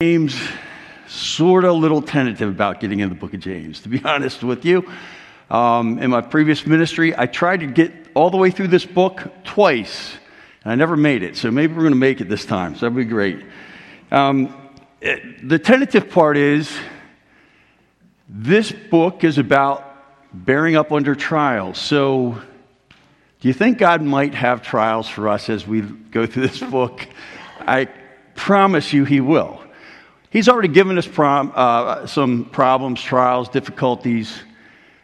James, sort of a little tentative about getting in the book of James, to be honest with you. Um, in my previous ministry, I tried to get all the way through this book twice, and I never made it. So maybe we're going to make it this time. So that'd be great. Um, it, the tentative part is this book is about bearing up under trials. So, do you think God might have trials for us as we go through this book? I promise you, He will. He's already given us prom, uh, some problems, trials, difficulties,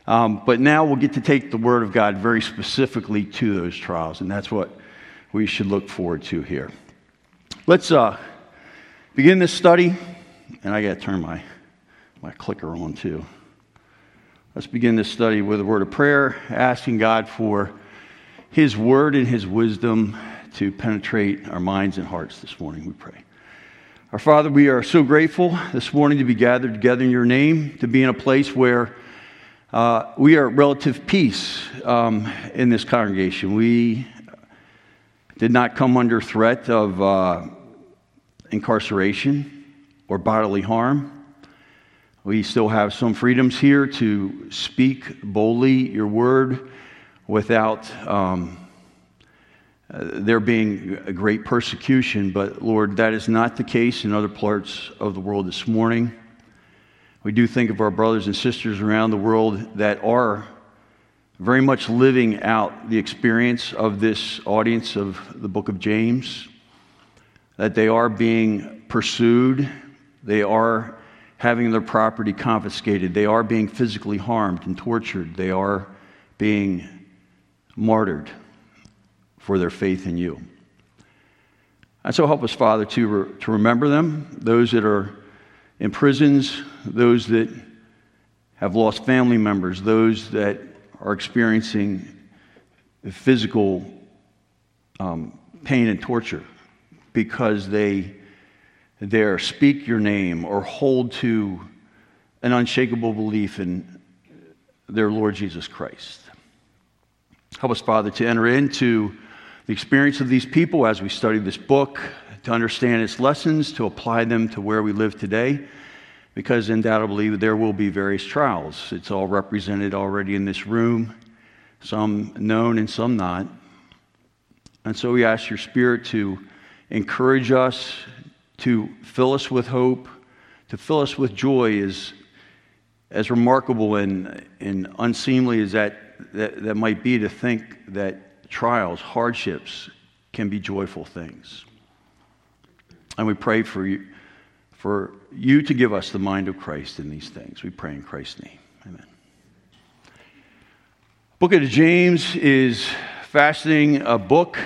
um, but now we'll get to take the Word of God very specifically to those trials, and that's what we should look forward to here. Let's uh, begin this study, and I got to turn my, my clicker on too. Let's begin this study with a word of prayer, asking God for His Word and His wisdom to penetrate our minds and hearts this morning, we pray. Our Father, we are so grateful this morning to be gathered together in your name, to be in a place where uh, we are at relative peace um, in this congregation. We did not come under threat of uh, incarceration or bodily harm. We still have some freedoms here to speak boldly your word without. Um, there being a great persecution, but Lord, that is not the case in other parts of the world this morning. We do think of our brothers and sisters around the world that are very much living out the experience of this audience of the book of James, that they are being pursued, they are having their property confiscated, they are being physically harmed and tortured, they are being martyred for their faith in you. And so help us, Father, to, re- to remember them, those that are in prisons, those that have lost family members, those that are experiencing physical um, pain and torture because they dare speak your name or hold to an unshakable belief in their Lord Jesus Christ. Help us, Father, to enter into the experience of these people as we study this book, to understand its lessons, to apply them to where we live today, because undoubtedly there will be various trials. It's all represented already in this room, some known and some not. And so we ask your Spirit to encourage us, to fill us with hope, to fill us with joy, as, as remarkable and, and unseemly as that, that, that might be to think that trials, hardships can be joyful things. And we pray for you, for you to give us the mind of Christ in these things. We pray in Christ's name. Amen. Book of James is fascinating a book.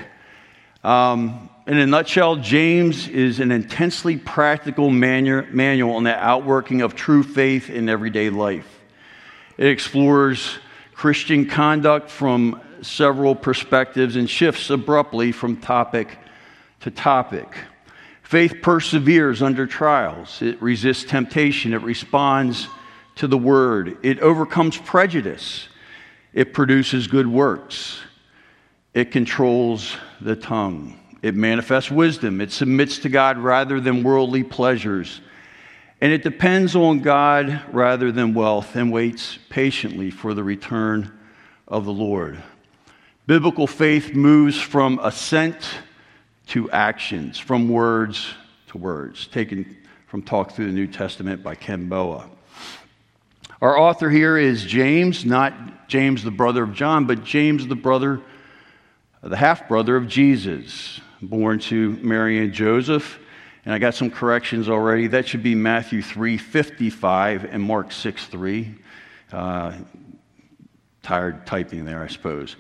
Um, in a nutshell, James is an intensely practical manu- manual on the outworking of true faith in everyday life. It explores Christian conduct from several perspectives and shifts abruptly from topic to topic. Faith perseveres under trials, it resists temptation, it responds to the word, it overcomes prejudice, it produces good works, it controls the tongue, it manifests wisdom, it submits to God rather than worldly pleasures. And it depends on God rather than wealth and waits patiently for the return of the Lord. Biblical faith moves from assent to actions, from words to words, taken from Talk Through the New Testament by Ken Boa. Our author here is James, not James the brother of John, but James the brother, the half brother of Jesus, born to Mary and Joseph. And I got some corrections already. That should be Matthew 3 55 and Mark 6 3. Uh, tired typing there, I suppose.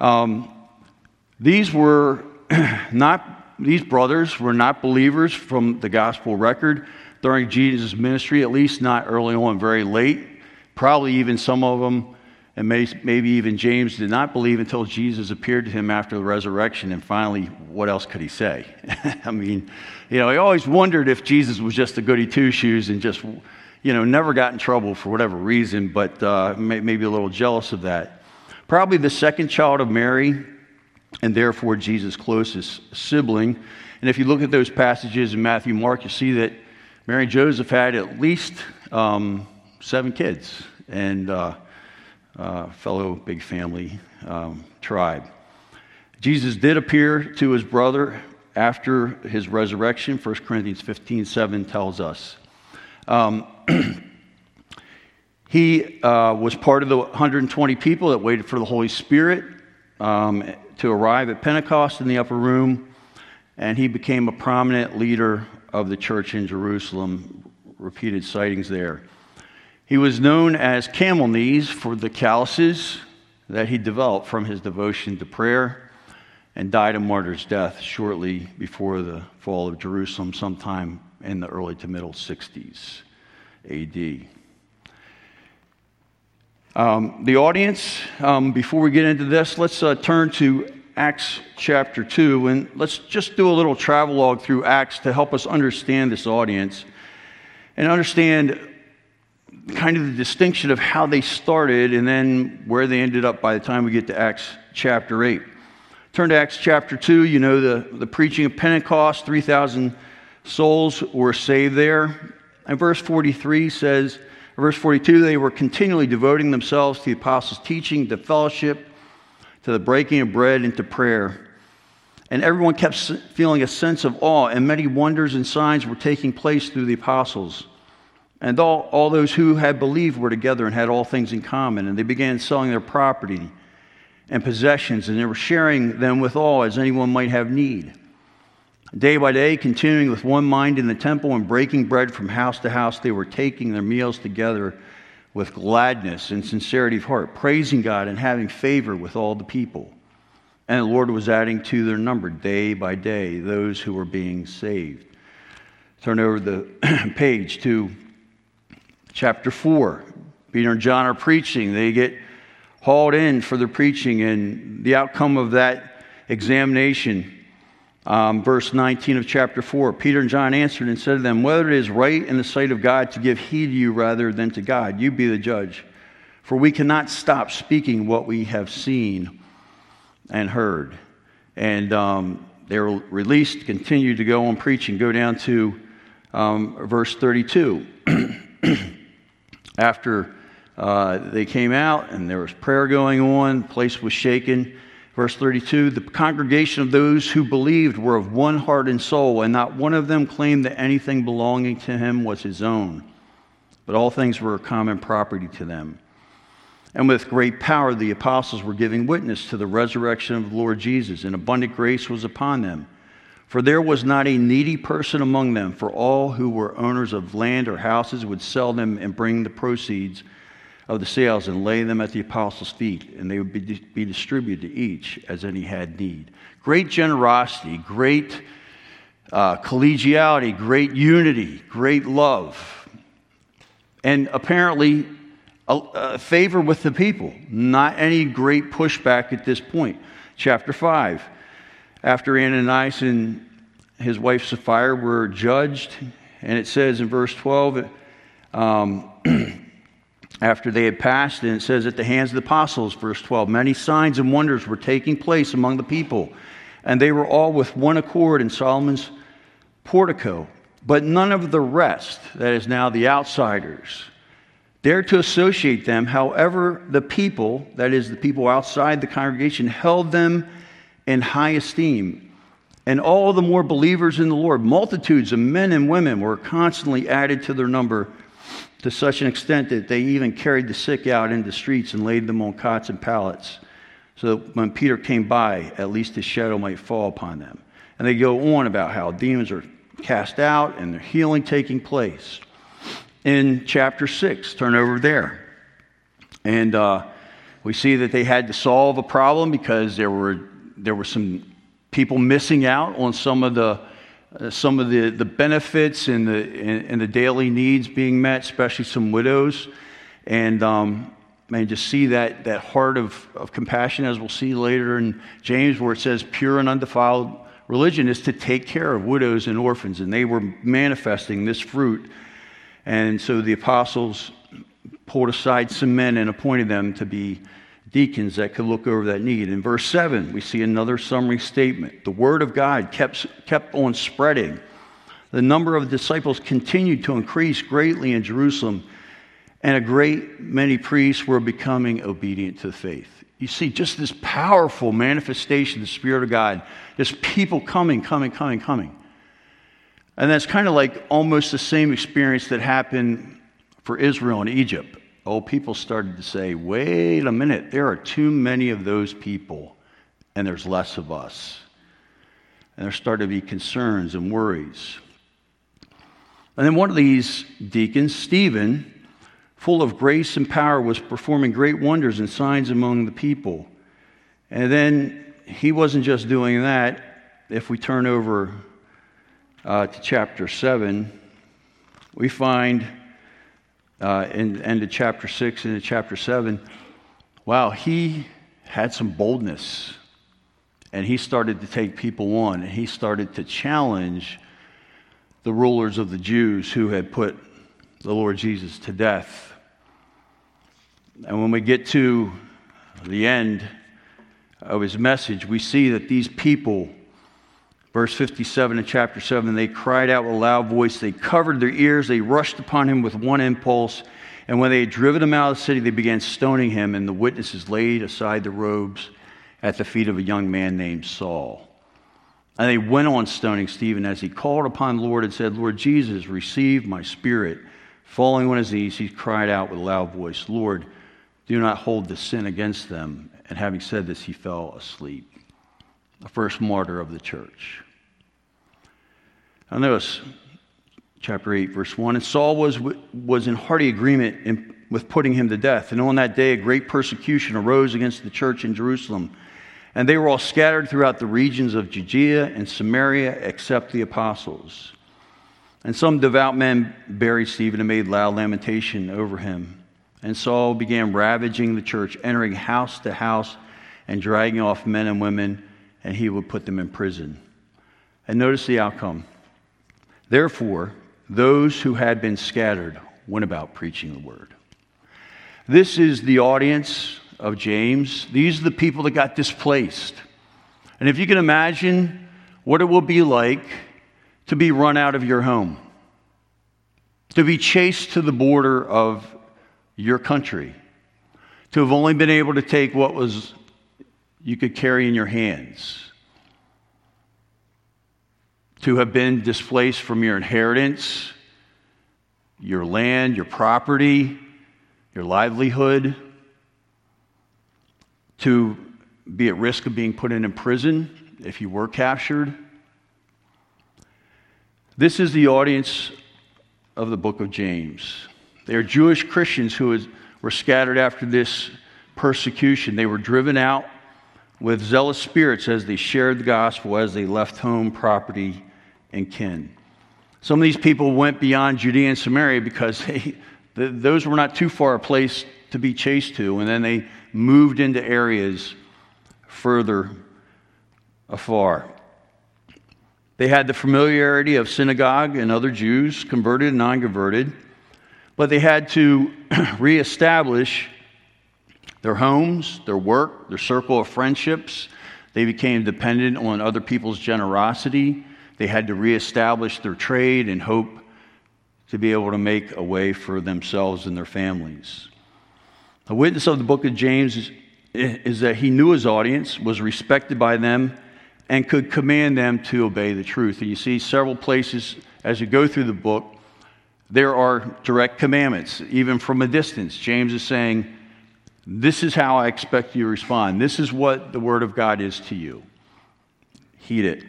Um, these were not, these brothers were not believers from the gospel record during Jesus' ministry, at least not early on, very late. Probably even some of them, and may, maybe even James, did not believe until Jesus appeared to him after the resurrection. And finally, what else could he say? I mean, you know, he always wondered if Jesus was just a goody two shoes and just, you know, never got in trouble for whatever reason, but uh, may, maybe a little jealous of that probably the second child of Mary, and therefore Jesus' closest sibling. And if you look at those passages in Matthew Mark, you see that Mary and Joseph had at least um, seven kids and uh, uh, fellow big family um, tribe. Jesus did appear to his brother after his resurrection. 1 Corinthians 15 7 tells us. Um, he uh, was part of the 120 people that waited for the Holy Spirit um, to arrive at Pentecost in the upper room, and he became a prominent leader of the church in Jerusalem. Repeated sightings there. He was known as camel knees for the calluses that he developed from his devotion to prayer and died a martyr's death shortly before the fall of Jerusalem, sometime in the early to middle 60s AD. Um, the audience, um, before we get into this, let's uh, turn to Acts chapter 2, and let's just do a little travelogue through Acts to help us understand this audience and understand kind of the distinction of how they started and then where they ended up by the time we get to Acts chapter 8. Turn to Acts chapter 2. You know the, the preaching of Pentecost, 3,000 souls were saved there. And verse 43 says, verse 42, they were continually devoting themselves to the apostles' teaching, to fellowship, to the breaking of bread, and to prayer. And everyone kept feeling a sense of awe, and many wonders and signs were taking place through the apostles. And all, all those who had believed were together and had all things in common, and they began selling their property and possessions, and they were sharing them with all as anyone might have need. Day by day, continuing with one mind in the temple and breaking bread from house to house, they were taking their meals together with gladness and sincerity of heart, praising God and having favor with all the people. And the Lord was adding to their number day by day those who were being saved. Turn over the page to chapter 4. Peter and John are preaching. They get hauled in for their preaching, and the outcome of that examination. Um, verse 19 of chapter 4 Peter and John answered and said to them, Whether it is right in the sight of God to give heed to you rather than to God, you be the judge. For we cannot stop speaking what we have seen and heard. And um, they were released, continued to go on preaching. Go down to um, verse 32. After uh, they came out and there was prayer going on, place was shaken. Verse 32 The congregation of those who believed were of one heart and soul, and not one of them claimed that anything belonging to him was his own, but all things were a common property to them. And with great power, the apostles were giving witness to the resurrection of the Lord Jesus, and abundant grace was upon them. For there was not a needy person among them, for all who were owners of land or houses would sell them and bring the proceeds of the sales and lay them at the apostles' feet, and they would be, be distributed to each as any had need. Great generosity, great uh, collegiality, great unity, great love. And apparently, a, a favor with the people, not any great pushback at this point. Chapter 5. After Ananias and his wife Sapphira were judged, and it says in verse 12, um, after they had passed, and it says, at the hands of the apostles, verse 12, many signs and wonders were taking place among the people, and they were all with one accord in Solomon's portico. But none of the rest, that is now the outsiders, dared to associate them. However, the people, that is the people outside the congregation, held them in high esteem. And all the more believers in the Lord, multitudes of men and women were constantly added to their number to such an extent that they even carried the sick out into the streets and laid them on cots and pallets, so that when Peter came by, at least his shadow might fall upon them. And they go on about how demons are cast out and their healing taking place. In chapter 6, turn over there. And uh, we see that they had to solve a problem because there were, there were some people missing out on some of the uh, some of the, the benefits and the, and, and, the daily needs being met, especially some widows. And um, man, just see that, that heart of, of compassion, as we'll see later in James, where it says, pure and undefiled religion is to take care of widows and orphans. And they were manifesting this fruit. And so the apostles pulled aside some men and appointed them to be deacons that could look over that need. In verse 7, we see another summary statement. The word of God kept, kept on spreading the number of disciples continued to increase greatly in Jerusalem, and a great many priests were becoming obedient to the faith. You see, just this powerful manifestation of the Spirit of God, just people coming, coming, coming, coming. And that's kind of like almost the same experience that happened for Israel in Egypt. Oh, people started to say, wait a minute, there are too many of those people, and there's less of us. And there started to be concerns and worries. And then one of these deacons, Stephen, full of grace and power, was performing great wonders and signs among the people. And then he wasn't just doing that. If we turn over uh, to chapter 7, we find uh, in end of chapter 6 into chapter 7, wow, he had some boldness. And he started to take people on, and he started to challenge the rulers of the Jews who had put the Lord Jesus to death. And when we get to the end of his message, we see that these people, verse 57 in chapter 7, they cried out with a loud voice, they covered their ears, they rushed upon him with one impulse. And when they had driven him out of the city, they began stoning him, and the witnesses laid aside the robes at the feet of a young man named Saul. And they went on stoning Stephen as he called upon the Lord and said, Lord Jesus, receive my spirit. Falling on his knees, he cried out with a loud voice, Lord, do not hold this sin against them. And having said this, he fell asleep. The first martyr of the church. Notice chapter 8, verse 1. And Saul was, was in hearty agreement in, with putting him to death. And on that day, a great persecution arose against the church in Jerusalem and they were all scattered throughout the regions of Judea and Samaria except the apostles. And some devout men buried Stephen and made loud lamentation over him. And Saul began ravaging the church, entering house to house and dragging off men and women, and he would put them in prison. And notice the outcome. Therefore, those who had been scattered went about preaching the word. This is the audience of James. These are the people that got displaced. And if you can imagine what it will be like to be run out of your home, to be chased to the border of your country, to have only been able to take what was you could carry in your hands, to have been displaced from your inheritance, your land, your property, your livelihood to be at risk of being put in prison if you were captured. This is the audience of the book of James. They are Jewish Christians who were scattered after this persecution. They were driven out with zealous spirits as they shared the gospel, as they left home, property, and kin. Some of these people went beyond Judea and Samaria because they, those were not too far a place to be chased to, and then they moved into areas further afar. They had the familiarity of synagogue and other Jews, converted and non converted, but they had to reestablish their homes, their work, their circle of friendships. They became dependent on other people's generosity. They had to reestablish their trade and hope to be able to make a way for themselves and their families. A witness of the book of James is, is, that he knew his audience, was respected by them, and could command them to obey the truth. And you see several places as you go through the book, there are direct commandments, even from a distance. James is saying, This is how I expect you to respond. This is what the Word of God is to you. Heed it.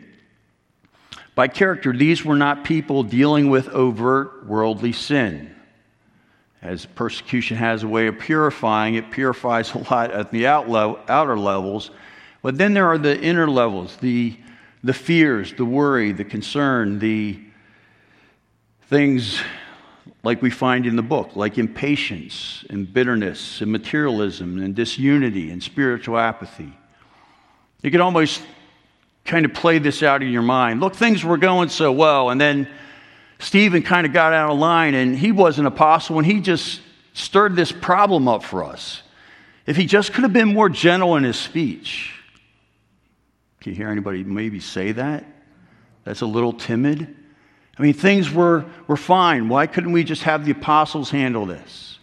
By character, these were not people dealing with overt worldly sin as persecution has a way of purifying, it purifies a lot at the outer levels. But then there are the inner levels, the, the fears, the worry, the concern, the things like we find in the book, like impatience and bitterness and materialism and disunity and spiritual apathy. You can almost kind of play this out in your mind. Look, things were going so well, and then Stephen kind of got out of line and he was an apostle and he just stirred this problem up for us. If he just could have been more gentle in his speech. Can you hear anybody maybe say that? That's a little timid. I mean, things were, were fine. Why couldn't we just have the apostles handle this?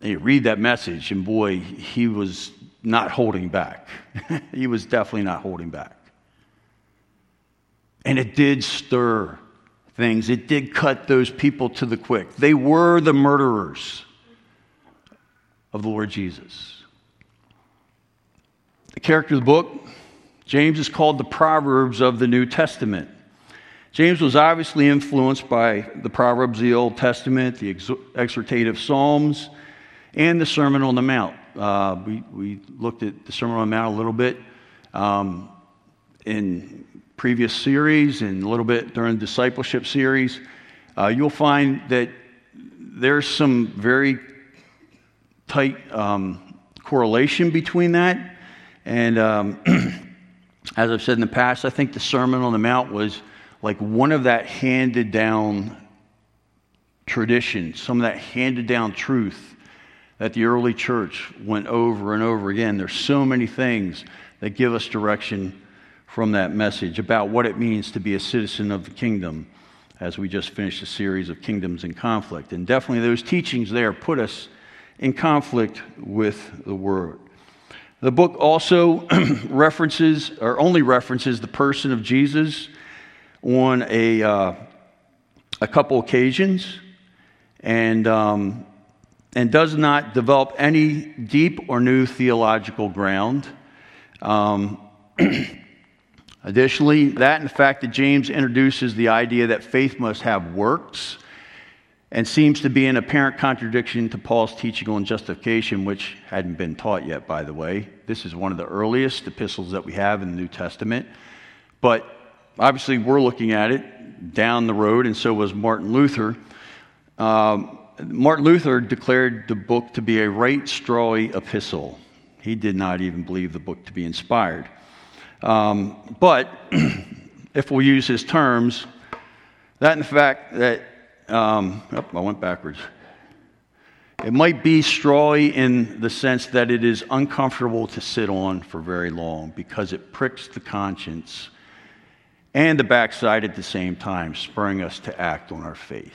And you read that message, and boy, he was not holding back. he was definitely not holding back. And it did stir things, it did cut those people to the quick. They were the murderers of the Lord Jesus. The character of the book, James is called the Proverbs of the New Testament. James was obviously influenced by the Proverbs of the Old Testament, the exhortative Psalms, and the Sermon on the Mount. Uh, we, we looked at the Sermon on the Mount a little bit um, in previous series and a little bit during the discipleship series. Uh, you'll find that there's some very tight um, correlation between that. And um, as I've said in the past, I think the Sermon on the Mount was like one of that handed down tradition, some of that handed down truth that the early church went over and over again. There's so many things that give us direction from that message about what it means to be a citizen of the kingdom as we just finished a series of kingdoms in conflict. And definitely those teachings there put us in conflict with the word. The book also references, or only references, the person of Jesus on a, uh, a couple occasions. And um, and does not develop any deep or new theological ground. Um, additionally, that and the fact that James introduces the idea that faith must have works and seems to be an apparent contradiction to Paul's teaching on justification, which hadn't been taught yet, by the way. This is one of the earliest epistles that we have in the New Testament. But obviously, we're looking at it down the road, and so was Martin Luther. Um, Martin Luther declared the book to be a right strawy epistle. He did not even believe the book to be inspired. Um, but if we use his terms, that in fact that um, oh, I went backwards. It might be strawy in the sense that it is uncomfortable to sit on for very long because it pricks the conscience and the backside at the same time, spurring us to act on our faith.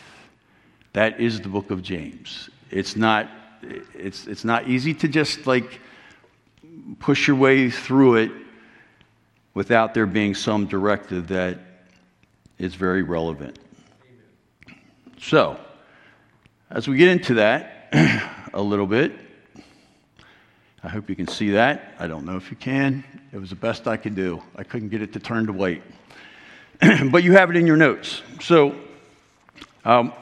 That is the book of James. It's not, it's, it's not easy to just like push your way through it without there being some directive that is very relevant. So, as we get into that a little bit, I hope you can see that. I don't know if you can. It was the best I could do. I couldn't get it to turn to white. but you have it in your notes. So, um,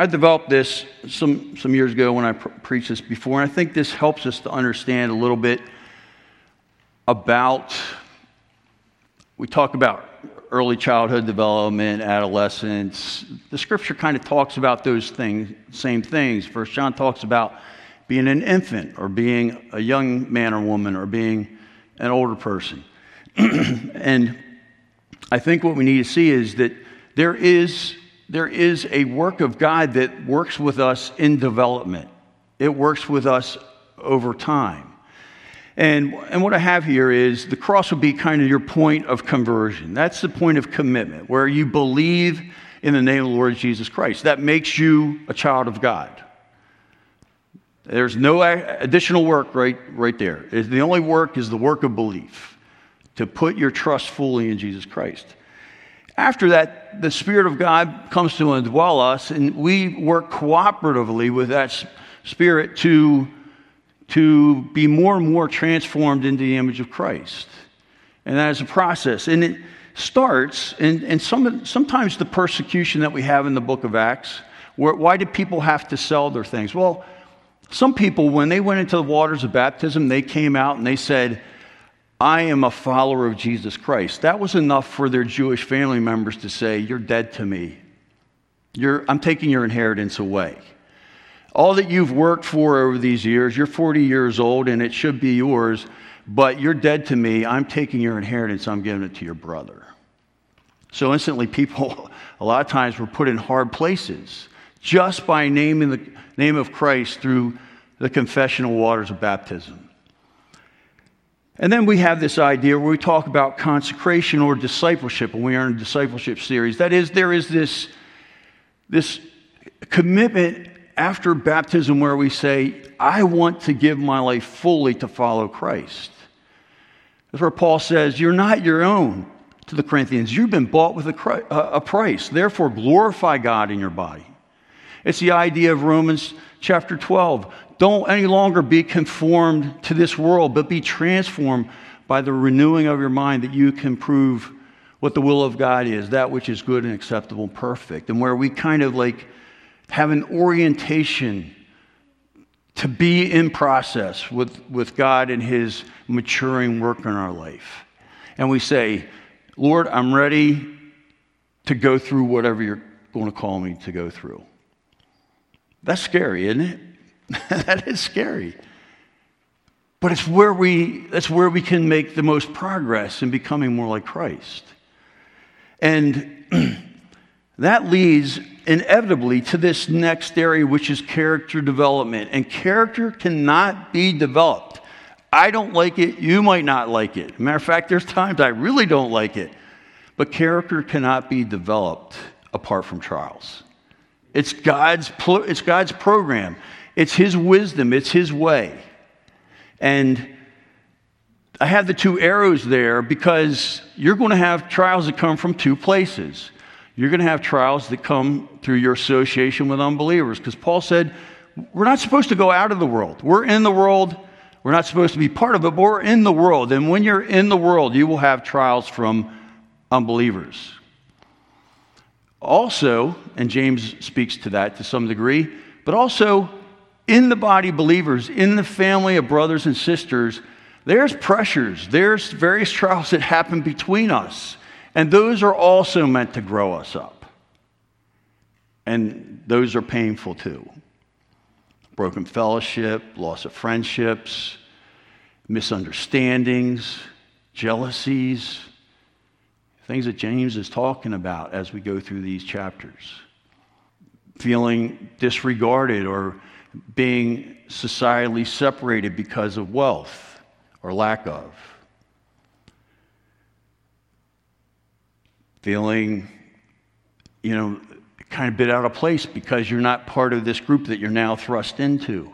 I developed this some, some years ago when I pr- preached this before, and I think this helps us to understand a little bit about. We talk about early childhood development, adolescence. The scripture kind of talks about those things, same things. First John talks about being an infant or being a young man or woman or being an older person. and I think what we need to see is that there is there is a work of God that works with us in development, it works with us over time. And, and what I have here is the cross will be kind of your point of conversion. That's the point of commitment, where you believe in the name of the Lord Jesus Christ. That makes you a child of God. There's no additional work right, right there. The only work is the work of belief, to put your trust fully in Jesus Christ. After that, the Spirit of God comes to indwell us, and we work cooperatively with that Spirit to, to be more and more transformed into the image of Christ. And that is a process. And it starts, and, and some, sometimes the persecution that we have in the book of Acts, where, why did people have to sell their things? Well, some people, when they went into the waters of baptism, they came out and they said, I am a follower of Jesus Christ. That was enough for their Jewish family members to say, You're dead to me. You're, I'm taking your inheritance away. All that you've worked for over these years, you're 40 years old and it should be yours, but you're dead to me. I'm taking your inheritance, I'm giving it to your brother. So instantly, people, a lot of times, were put in hard places just by naming the name of Christ through the confessional waters of baptism. And then we have this idea where we talk about consecration or discipleship, and we are in a discipleship series. That is, there is this, this commitment after baptism where we say, I want to give my life fully to follow Christ. That's where Paul says, You're not your own to the Corinthians. You've been bought with a, uh, a price. Therefore, glorify God in your body. It's the idea of Romans chapter 12. Don't any longer be conformed to this world, but be transformed by the renewing of your mind that you can prove what the will of God is, that which is good and acceptable and perfect. And where we kind of like have an orientation to be in process with, with God and His maturing work in our life. And we say, Lord, I'm ready to go through whatever you're going to call me to go through. That's scary, isn't it? that is scary. But it's where we, that's where we can make the most progress in becoming more like Christ. And that leads inevitably to this next area, which is character development. And character cannot be developed. I don't like it. You might not like it. Matter of fact, there's times I really don't like it. But character cannot be developed apart from trials. It's God's, it's God's program. It's His wisdom, it's His way. And I have the two arrows there because you're going to have trials that come from two places. You're going to have trials that come through your association with unbelievers because Paul said, we're not supposed to go out of the world. We're in the world. We're not supposed to be part of it, but we're in the world. And when you're in the world, you will have trials from unbelievers. Also, and James speaks to that to some degree, but also in the body believers, in the family of brothers and sisters, there's pressures, there's various trials that happen between us, and those are also meant to grow us up. And those are painful too. Broken fellowship, loss of friendships, misunderstandings, jealousies, things that James is talking about as we go through these chapters. Feeling disregarded or being societally separated because of wealth or lack of. Feeling, you know, kind of bit out of place because you're not part of this group that you're now thrust into.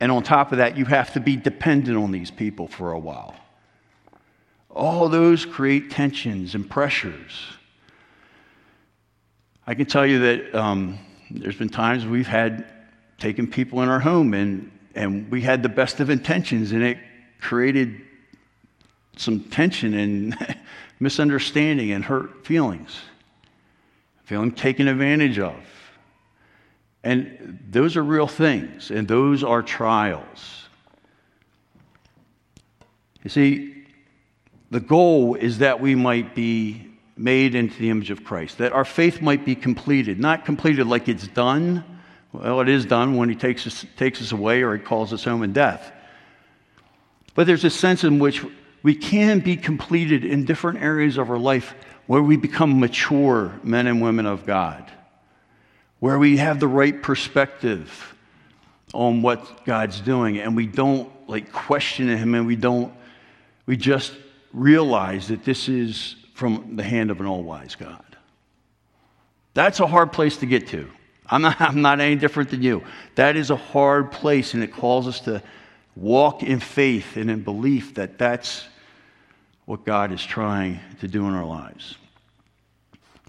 And on top of that, you have to be dependent on these people for a while. All those create tensions and pressures. I can tell you that um, there's been times we've had taken people in our home and, and we had the best of intentions and it created some tension and misunderstanding and hurt feelings, feeling taken advantage of. And those are real things, and those are trials. You see, the goal is that we might be made into the image of Christ, that our faith might be completed, not completed like it's done well, it is done when he takes us, takes us away or he calls us home in death. But there's a sense in which we can be completed in different areas of our life where we become mature men and women of God, where we have the right perspective on what God's doing and we don't like question him and we don't, we just realize that this is from the hand of an all wise God. That's a hard place to get to. I'm not, I'm not any different than you. That is a hard place, and it calls us to walk in faith and in belief that that's what God is trying to do in our lives.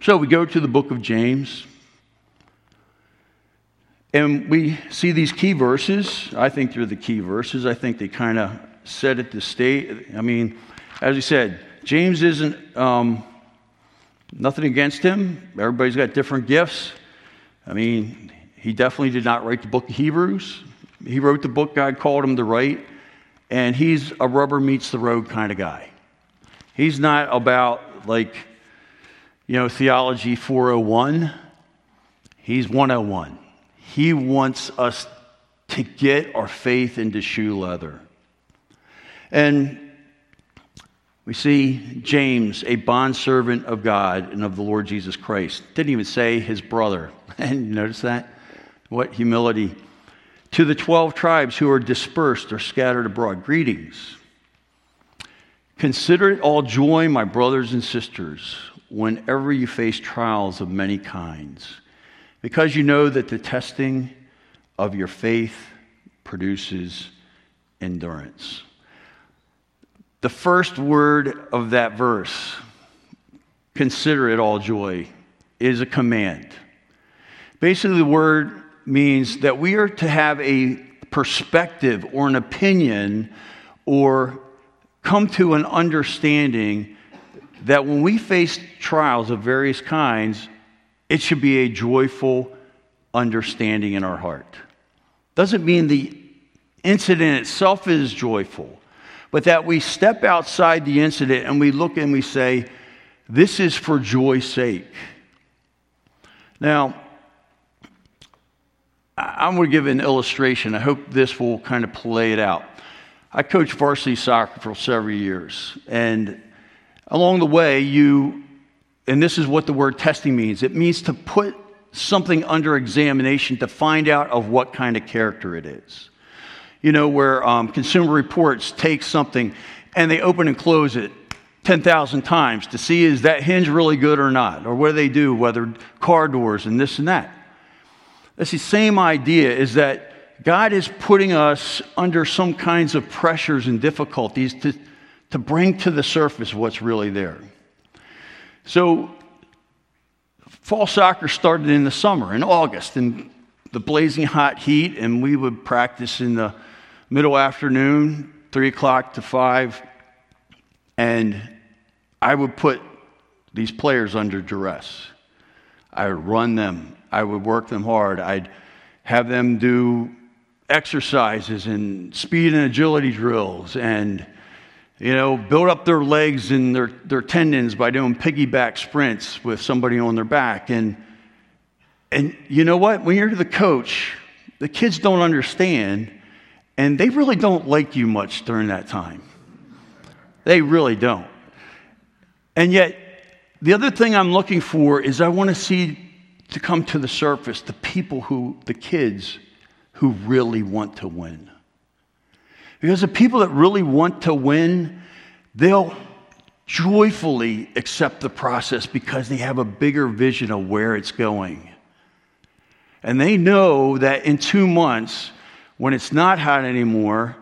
So we go to the book of James, and we see these key verses. I think they're the key verses. I think they kind of set it to state. I mean, as he said, James isn't um, nothing against him. Everybody's got different gifts. I mean, he definitely did not write the book of Hebrews. He wrote the book God called him to write, and he's a rubber meets the road kind of guy. He's not about like, you know, theology 401. He's 101. He wants us to get our faith into shoe leather. And we see James, a bondservant of God and of the Lord Jesus Christ. Didn't even say his brother. And you notice that? What humility. To the 12 tribes who are dispersed or scattered abroad, greetings. Consider it all joy, my brothers and sisters, whenever you face trials of many kinds, because you know that the testing of your faith produces endurance. The first word of that verse, consider it all joy, is a command. Basically, the word means that we are to have a perspective or an opinion or come to an understanding that when we face trials of various kinds, it should be a joyful understanding in our heart. Doesn't mean the incident itself is joyful, but that we step outside the incident and we look and we say, This is for joy's sake. Now, I'm going to give an illustration. I hope this will kind of play it out. I coached varsity soccer for several years. And along the way, you, and this is what the word testing means it means to put something under examination to find out of what kind of character it is. You know, where um, Consumer Reports take something and they open and close it 10,000 times to see is that hinge really good or not, or what do they do, whether car doors and this and that. That's the same idea is that God is putting us under some kinds of pressures and difficulties to, to bring to the surface what's really there. So, fall soccer started in the summer, in August, in the blazing hot heat, and we would practice in the middle afternoon, 3 o'clock to 5, and I would put these players under duress. I would run them, I would work them hard, I'd have them do exercises and speed and agility drills and you know build up their legs and their, their tendons by doing piggyback sprints with somebody on their back. And and you know what? When you're the coach the kids don't understand and they really don't like you much during that time they really don't and yet the other thing i'm looking for is i want to see to come to the surface the people who the kids who really want to win. Because the people that really want to win, they'll joyfully accept the process because they have a bigger vision of where it's going. And they know that in two months, when it's not hot anymore,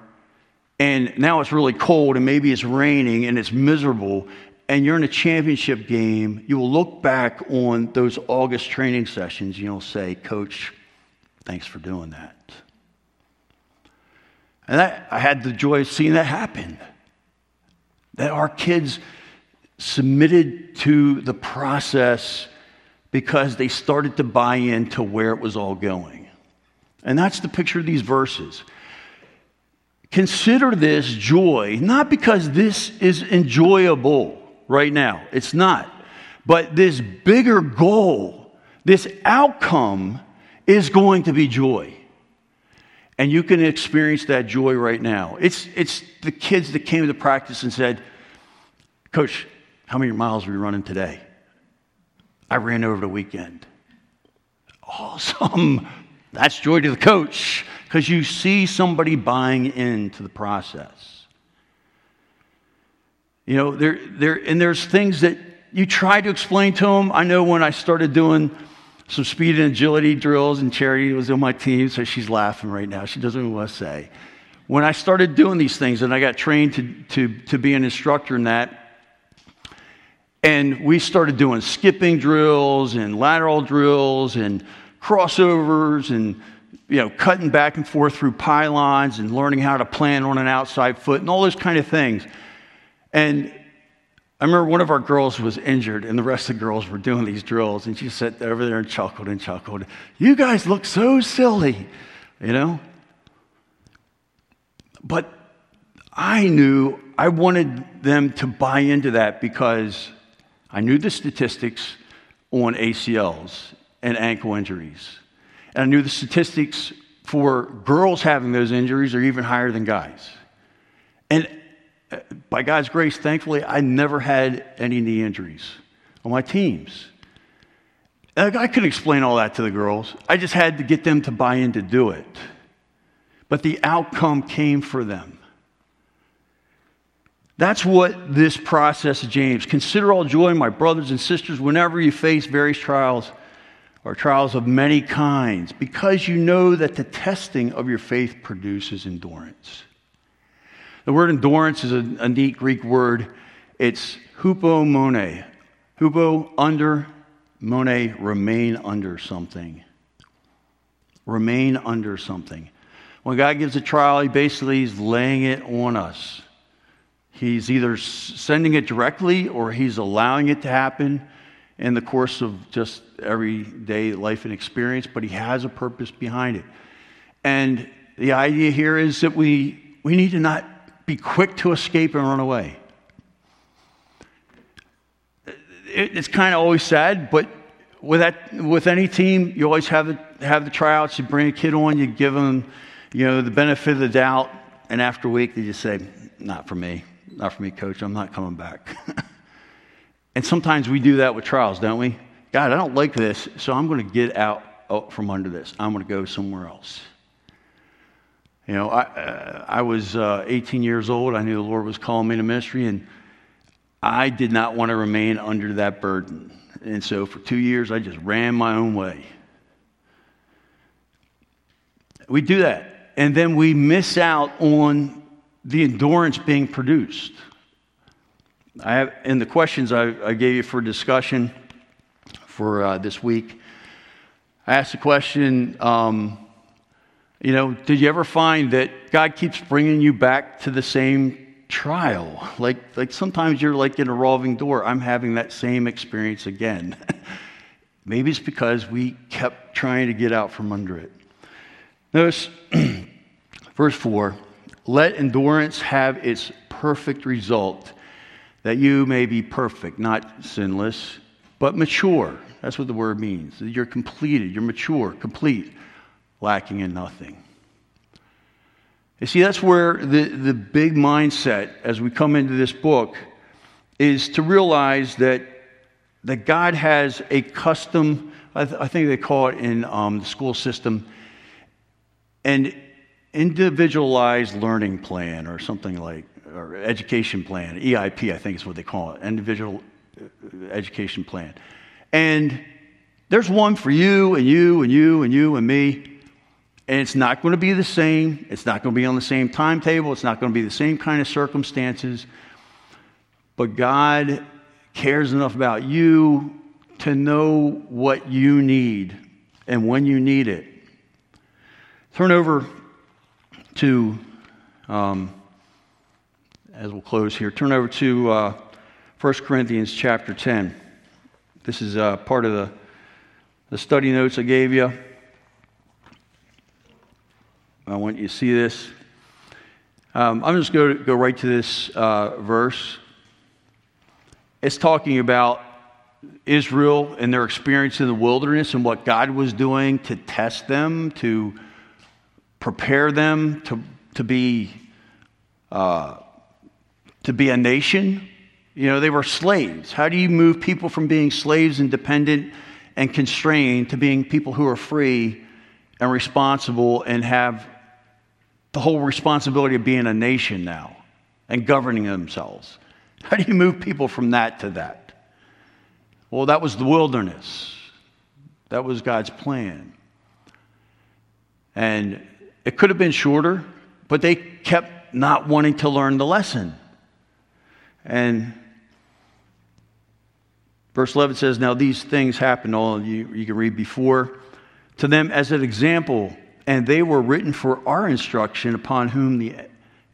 and now it's really cold, and maybe it's raining and it's miserable, and you're in a championship game, you will look back on those August training sessions and you'll say, Coach, thanks for doing that. And that, I had the joy of seeing that happen. That our kids submitted to the process because they started to buy into where it was all going. And that's the picture of these verses. Consider this joy, not because this is enjoyable right now, it's not, but this bigger goal, this outcome is going to be joy. And you can experience that joy right now. It's, it's the kids that came to practice and said, Coach, how many miles are we running today? I ran over the weekend. Awesome. That's joy to the coach because you see somebody buying into the process. You know, there, there, and there's things that you try to explain to them. I know when I started doing some speed and agility drills, and Charity was on my team, so she's laughing right now. She doesn't know what to say. When I started doing these things, and I got trained to, to, to be an instructor in that, and we started doing skipping drills and lateral drills and crossovers and you know cutting back and forth through pylons and learning how to plan on an outside foot and all those kind of things. And I remember one of our girls was injured, and the rest of the girls were doing these drills, and she sat over there and chuckled and chuckled. You guys look so silly, you know? But I knew I wanted them to buy into that because I knew the statistics on ACLs and ankle injuries. And I knew the statistics for girls having those injuries are even higher than guys. And uh, by God's grace, thankfully, I never had any knee injuries on my teams. I couldn't explain all that to the girls. I just had to get them to buy in to do it. But the outcome came for them. That's what this process James. Consider all joy, my brothers and sisters, whenever you face various trials or trials of many kinds, because you know that the testing of your faith produces endurance. The word endurance is a, a neat Greek word. It's hupo hupomone. Hupo, under, mone, remain under something. Remain under something. When God gives a trial, he basically is laying it on us. He's either sending it directly or he's allowing it to happen in the course of just everyday life and experience, but he has a purpose behind it. And the idea here is that we, we need to not be quick to escape and run away. It, it's kind of always sad, but with, that, with any team, you always have the, have the tryouts. You bring a kid on, you give them you know, the benefit of the doubt, and after a week, they just say, Not for me. Not for me, coach. I'm not coming back. and sometimes we do that with trials, don't we? God, I don't like this, so I'm going to get out from under this. I'm going to go somewhere else. You know, I, uh, I was uh, 18 years old. I knew the Lord was calling me to ministry, and I did not want to remain under that burden. And so for two years, I just ran my own way. We do that, and then we miss out on the endurance being produced. I have, in the questions I, I gave you for discussion for uh, this week, I asked the question, um, you know, did you ever find that God keeps bringing you back to the same trial? Like, like sometimes you're like in a revolving door. I'm having that same experience again. Maybe it's because we kept trying to get out from under it. Notice verse 4 let endurance have its perfect result, that you may be perfect, not sinless, but mature. That's what the word means. You're completed, you're mature, complete, lacking in nothing. You see, that's where the, the big mindset as we come into this book is to realize that, that God has a custom, I, th- I think they call it in um, the school system, an individualized learning plan or something like, or education plan, EIP, I think is what they call it, individual uh, education plan. And there's one for you and you and you and you and me. And it's not going to be the same. It's not going to be on the same timetable. It's not going to be the same kind of circumstances. But God cares enough about you to know what you need and when you need it. Turn over to, um, as we'll close here, turn over to uh, 1 Corinthians chapter 10. This is uh, part of the, the study notes I gave you. I want you to see this. Um, I'm just going to go right to this uh, verse. It's talking about Israel and their experience in the wilderness and what God was doing to test them, to prepare them to, to, be, uh, to be a nation. You know, they were slaves. How do you move people from being slaves and dependent and constrained to being people who are free and responsible and have the whole responsibility of being a nation now and governing themselves? How do you move people from that to that? Well, that was the wilderness. That was God's plan. And it could have been shorter, but they kept not wanting to learn the lesson. And verse 11 says, Now these things happened, all you, you can read before, to them as an example, and they were written for our instruction upon whom the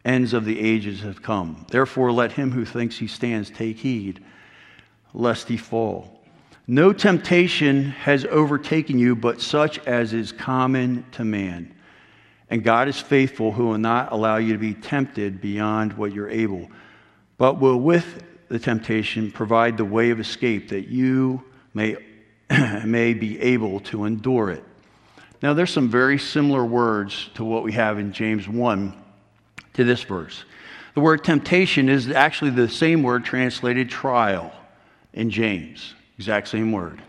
ends of the ages have come. Therefore, let him who thinks he stands take heed, lest he fall. No temptation has overtaken you but such as is common to man. And God is faithful, who will not allow you to be tempted beyond what you're able, but will, with the temptation, provide the way of escape that you may, may be able to endure it. Now, there's some very similar words to what we have in James 1 to this verse. The word temptation is actually the same word translated trial in James, exact same word.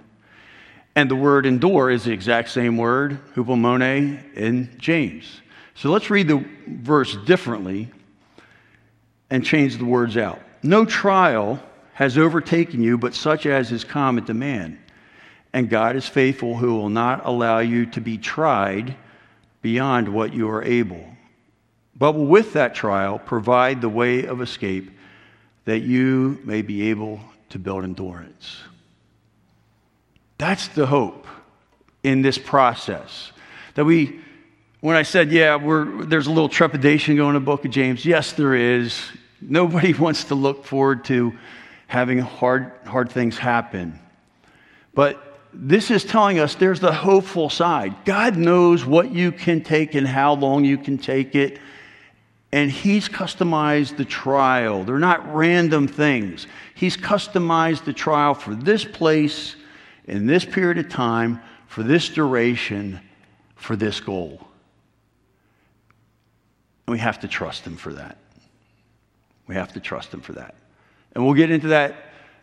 And the word endure is the exact same word, hupomone, in James. So let's read the verse differently. And change the words out. No trial has overtaken you, but such as is common to man. And God is faithful, who will not allow you to be tried beyond what you are able, but will with that trial provide the way of escape that you may be able to build endurance. That's the hope in this process. That we, when I said, yeah, there's a little trepidation going in the book of James, yes, there is. Nobody wants to look forward to having hard, hard things happen. But this is telling us there's the hopeful side. God knows what you can take and how long you can take it. And He's customized the trial. They're not random things. He's customized the trial for this place, in this period of time, for this duration, for this goal. We have to trust Him for that. We have to trust Him for that. And we'll get into that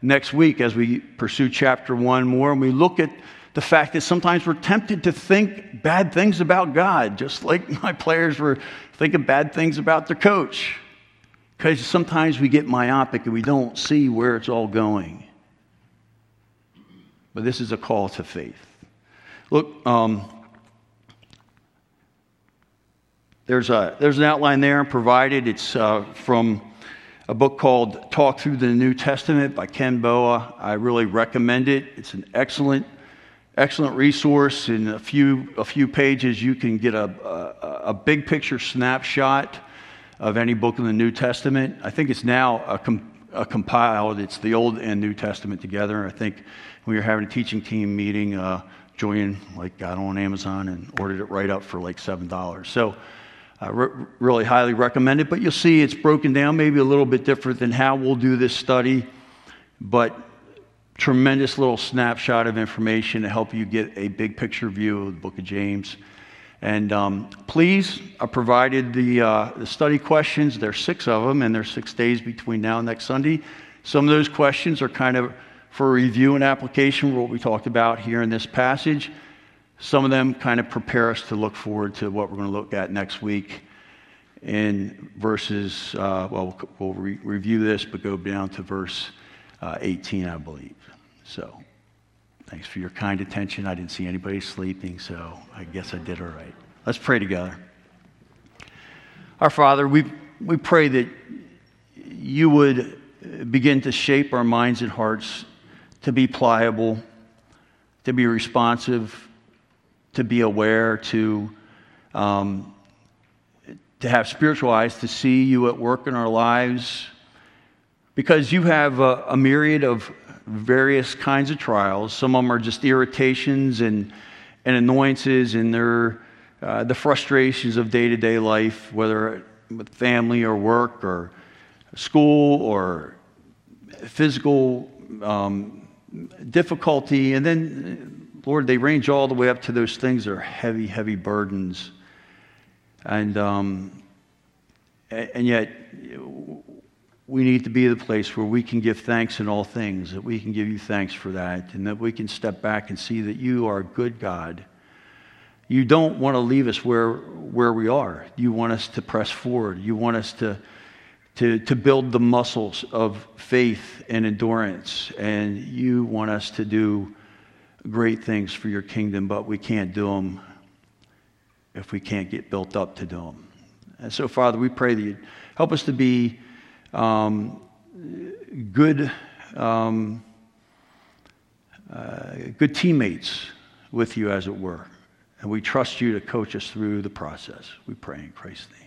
next week as we pursue chapter one more. And we look at the fact that sometimes we're tempted to think bad things about God, just like my players were thinking bad things about their coach. Because sometimes we get myopic and we don't see where it's all going. But this is a call to faith. Look, um, there's, a, there's an outline there provided. It's uh, from a book called Talk Through the New Testament by Ken Boa. I really recommend it. It's an excellent, excellent resource. In a few, a few pages, you can get a, a, a big picture snapshot of any book in the New Testament. I think it's now a, com, a compiled, it's the Old and New Testament together. I think we were having a teaching team meeting, uh, Julian like got on Amazon and ordered it right up for like $7. So I re- really highly recommend it. But you'll see it's broken down maybe a little bit different than how we'll do this study, but tremendous little snapshot of information to help you get a big picture view of the book of James. And um, please, I provided the, uh, the study questions. There's six of them, and there's six days between now and next Sunday. Some of those questions are kind of for review and application, what we talked about here in this passage. Some of them kind of prepare us to look forward to what we're going to look at next week in verses, uh, well, we'll re- review this, but go down to verse uh, 18, I believe. So, thanks for your kind attention. I didn't see anybody sleeping, so I guess I did all right. Let's pray together. Our Father, we, we pray that you would begin to shape our minds and hearts to be pliable, to be responsive to be aware, to, um, to have spiritual eyes, to see you at work in our lives, because you have a, a myriad of various kinds of trials. Some of them are just irritations and, and annoyances, and they're uh, the frustrations of day to day life, whether with family or work or school or physical um, difficulty. And then Lord, they range all the way up to those things that are heavy, heavy burdens. And, um, and yet, we need to be the place where we can give thanks in all things, that we can give you thanks for that, and that we can step back and see that you are a good God. You don't want to leave us where, where we are. You want us to press forward. You want us to, to, to build the muscles of faith and endurance. And you want us to do great things for your kingdom, but we can't do them if we can't get built up to do them. And so, Father, we pray that you help us to be um, good, um, uh, good teammates with you, as it were. And we trust you to coach us through the process. We pray in Christ's name.